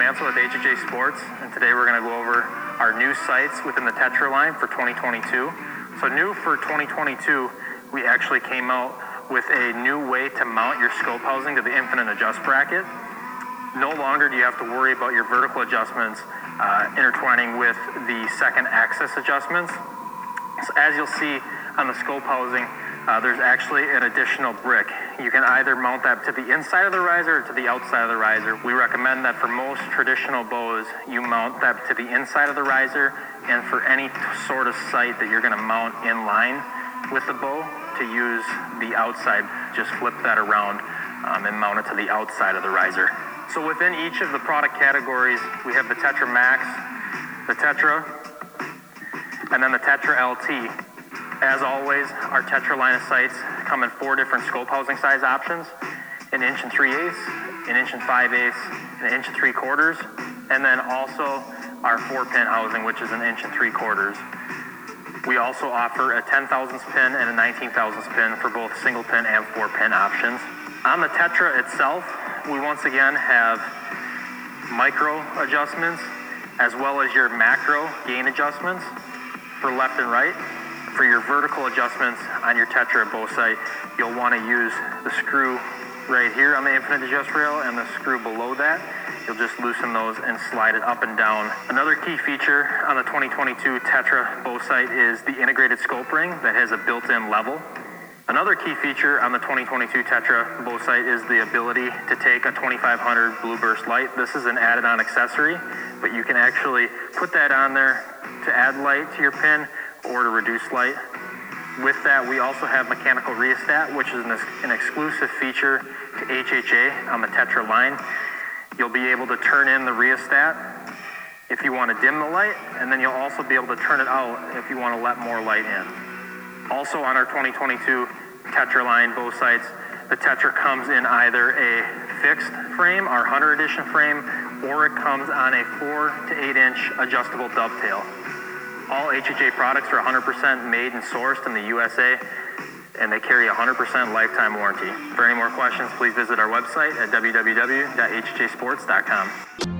Mansell with HHA Sports, and today we're going to go over our new sights within the Tetra line for 2022. So, new for 2022, we actually came out with a new way to mount your scope housing to the infinite adjust bracket. No longer do you have to worry about your vertical adjustments uh, intertwining with the second axis adjustments. So, as you'll see on the scope housing, uh, there's actually an additional brick. You can either mount that to the inside of the riser or to the outside of the riser. We recommend that for most traditional bows, you mount that to the inside of the riser, and for any sort of sight that you're going to mount in line with the bow, to use the outside, just flip that around um, and mount it to the outside of the riser. So within each of the product categories, we have the Tetra Max, the Tetra, and then the Tetra LT. As always, our Tetra line of sights come in four different scope housing size options, an inch and three eighths, an inch and five eighths, an inch and three quarters, and then also our four pin housing, which is an inch and three quarters. We also offer a 10 thousandths pin and a 19 thousandths pin for both single pin and four pin options. On the Tetra itself, we once again have micro adjustments as well as your macro gain adjustments for left and right. For your vertical adjustments on your Tetra bow sight, you'll want to use the screw right here on the infinite adjust rail and the screw below that. You'll just loosen those and slide it up and down. Another key feature on the 2022 Tetra bow sight is the integrated scope ring that has a built-in level. Another key feature on the 2022 Tetra bow sight is the ability to take a 2500 blue burst light. This is an added on accessory, but you can actually put that on there to add light to your pin or to reduce light. With that, we also have mechanical rheostat, which is an, an exclusive feature to HHA on the Tetra line. You'll be able to turn in the rheostat if you want to dim the light, and then you'll also be able to turn it out if you want to let more light in. Also on our 2022 Tetra line bow sights, the Tetra comes in either a fixed frame, our Hunter Edition frame, or it comes on a 4 to 8 inch adjustable dovetail. All HHA products are 100% made and sourced in the USA, and they carry 100% lifetime warranty. For any more questions, please visit our website at www.hhasports.com.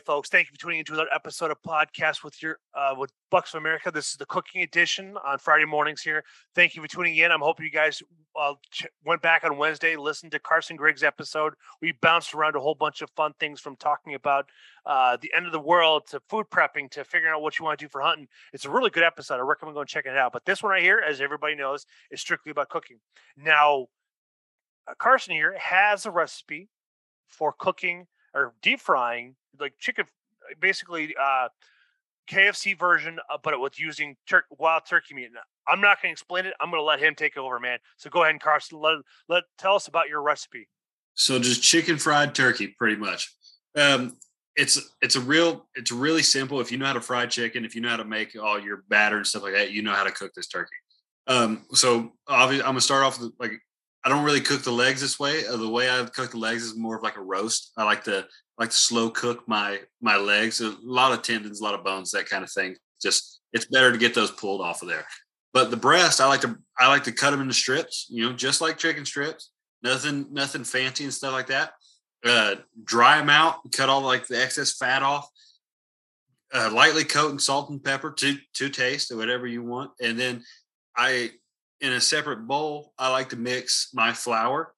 Right, folks. Thank you for tuning into another episode of podcast with your uh, with Bucks of America. This is the cooking edition on Friday mornings here. Thank you for tuning in. I'm hoping you guys uh, ch- went back on Wednesday, listened to Carson Griggs' episode. We bounced around a whole bunch of fun things from talking about uh, the end of the world to food prepping to figuring out what you want to do for hunting. It's a really good episode. I recommend going checking it out. But this one right here, as everybody knows, is strictly about cooking. Now, uh, Carson here has a recipe for cooking or deep frying, like chicken, basically uh, KFC version, uh, but it was using tur- wild turkey meat. I'm not going to explain it. I'm going to let him take over, man. So go ahead and Carson, let, let tell us about your recipe. So just chicken fried turkey, pretty much. Um, it's it's a real it's really simple. If you know how to fry chicken, if you know how to make all your batter and stuff like that, you know how to cook this turkey. Um, so obviously, I'm gonna start off with like I don't really cook the legs this way. Uh, the way I cook the legs is more of like a roast. I like to like to slow cook my my legs. A lot of tendons, a lot of bones, that kind of thing. Just it's better to get those pulled off of there. But the breast, I like to I like to cut them into strips. You know, just like chicken strips. Nothing nothing fancy and stuff like that. Uh, dry them out, cut all like the excess fat off. Uh, lightly coat in salt and pepper to to taste or whatever you want, and then I in a separate bowl, I like to mix my flour.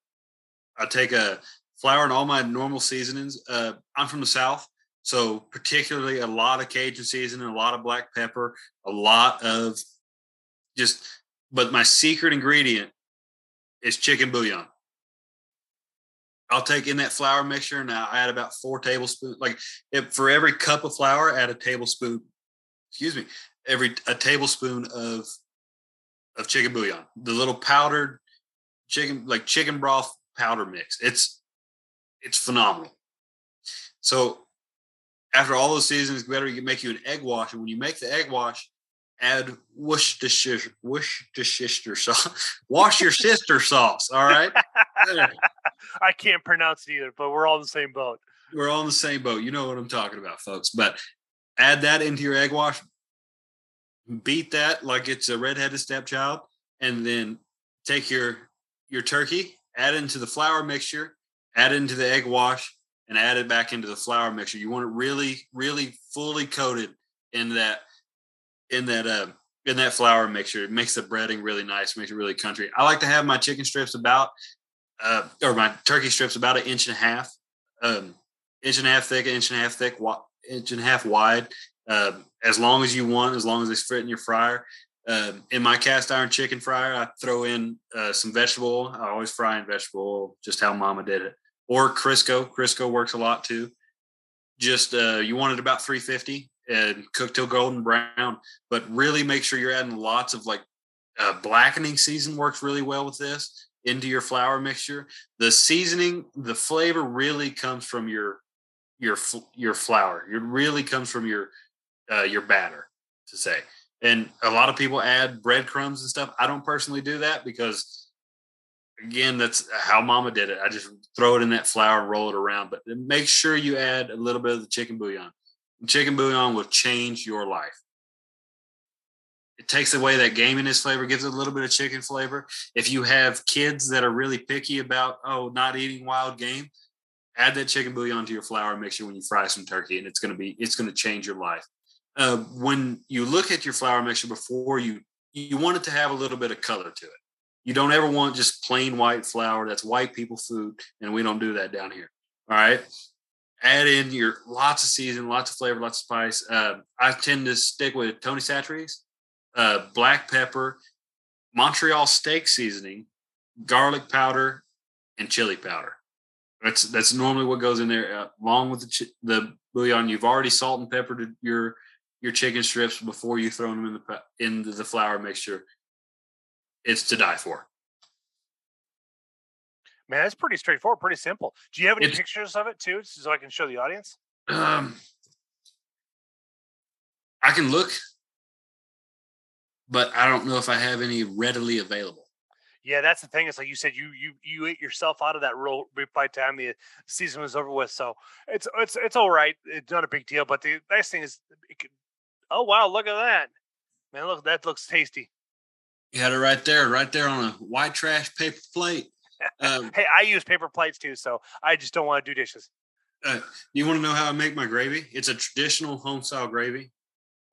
I take a flour and all my normal seasonings. Uh, I'm from the South, so particularly a lot of Cajun seasoning, a lot of black pepper, a lot of just. But my secret ingredient is chicken bouillon. I'll take in that flour mixture and I add about four tablespoons. Like if for every cup of flour, add a tablespoon. Excuse me, every a tablespoon of of chicken bouillon, the little powdered chicken, like chicken broth powder mix. It's it's phenomenal. So after all those seasons, better you make you an egg wash. And when you make the egg wash, add Worcestershire, Worcestershire sauce. Wash your sister sauce. All right. I can't pronounce it either, but we're all in the same boat. We're all in the same boat. You know what I'm talking about, folks. But add that into your egg wash beat that like it's a redheaded stepchild, and then take your your turkey, add into the flour mixture, add into the egg wash, and add it back into the flour mixture. You want it really, really fully coated in that in that uh, in that flour mixture. It makes the breading really nice, makes it really country. I like to have my chicken strips about uh, or my turkey strips about an inch and a half, um, inch and a half thick, an inch and a half thick, inch and a half wide, uh, as long as you want, as long as they fit in your fryer. Uh, in my cast iron chicken fryer, I throw in uh, some vegetable. I always fry in vegetable just how Mama did it. Or Crisco. Crisco works a lot too. Just uh, you want it about 350 and cook till golden brown, but really make sure you're adding lots of like uh, blackening season works really well with this into your flour mixture. The seasoning, the flavor really comes from your your your flour. It really comes from your uh, your batter to say. And a lot of people add breadcrumbs and stuff. I don't personally do that because, again, that's how Mama did it. I just throw it in that flour and roll it around. But make sure you add a little bit of the chicken bouillon. Chicken bouillon will change your life. It takes away that gaminess flavor, gives it a little bit of chicken flavor. If you have kids that are really picky about oh not eating wild game, add that chicken bouillon to your flour mixture when you fry some turkey, and it's gonna be it's gonna change your life uh, when you look at your flour mixture before you you want it to have a little bit of color to it. You don't ever want just plain white flour. That's white people food, and we don't do that down here. All right. Add in your lots of season, lots of flavor, lots of spice. Uh, I tend to stick with Tony Chachere's, uh, black pepper, Montreal steak seasoning, garlic powder, and chili powder. That's that's normally what goes in there, uh, along with the ch- the bouillon. You've already salt and peppered your your chicken strips before you throw them in the into the flour mixture. It's to die for. Man, that's pretty straightforward, pretty simple. Do you have any it's, pictures of it too, so I can show the audience? Um, I can look, but I don't know if I have any readily available. Yeah, that's the thing. It's like you said, you you you ate yourself out of that role by the time the season was over with. So it's it's it's all right. It's not a big deal. But the nice thing is, it Oh wow, look at that. Man, look, that looks tasty. You had it right there, right there on a white trash paper plate. Um, hey, I use paper plates too, so I just don't want to do dishes. Uh, you want to know how I make my gravy? It's a traditional home style gravy.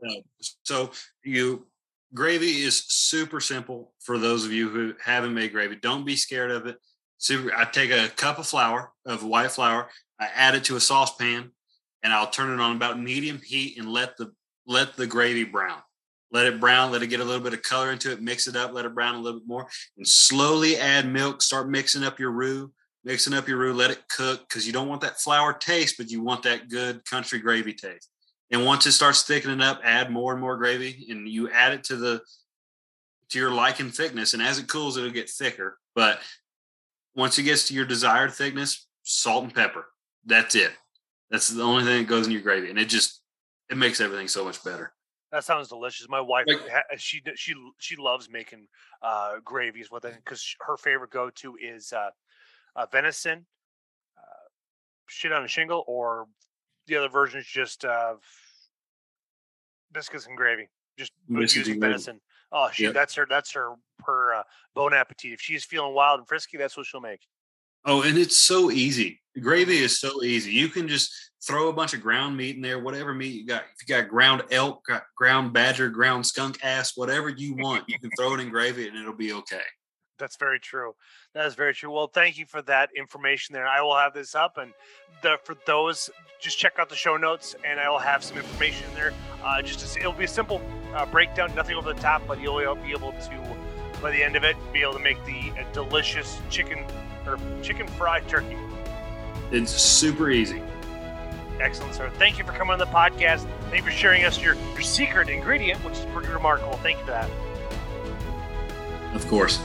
Uh, so you gravy is super simple for those of you who haven't made gravy. Don't be scared of it. Super. I take a cup of flour of white flour. I add it to a saucepan, and I'll turn it on about medium heat and let the let the gravy brown. Let it brown, let it get a little bit of color into it, mix it up, let it brown a little bit more, and slowly add milk. Start mixing up your roux, mixing up your roux, let it cook because you don't want that flour taste, but you want that good country gravy taste. And once it starts thickening up, add more and more gravy, and you add it to the to your liking thickness. And as it cools, it'll get thicker. But once it gets to your desired thickness, salt and pepper. That's it. That's the only thing that goes in your gravy, and it just it makes everything so much better. That sounds delicious. My wife, Like- she she she loves making uh, gravies with it because her favorite go to is uh, uh, venison, uh, shit on a shingle, or the other version is just uh, biscuits and gravy, just Biscuits using venison. Oh, she Yep. that's her that's her her uh, bon appetit. If she's feeling wild and frisky, that's what she'll make. Oh, and it's so easy. Gravy is so easy. You can just throw a bunch of ground meat in there, whatever meat you got. If you got ground elk, ground badger, ground skunk ass, whatever you want, you can throw it in gravy and it'll be okay. That's very true. That is very true. Well, thank you for that information there. I will have this up, and the, for those, just check out the show notes, and I will have some information in there. Uh, just to it'll be a simple uh, breakdown, nothing over the top, but you'll be able to, by the end of it, be able to make the uh, delicious chicken or chicken fried turkey. It's super easy. Excellent, sir. Thank you for coming on the podcast. Thank you for sharing us your, your secret ingredient, which is pretty remarkable. Thank you for that. Of course.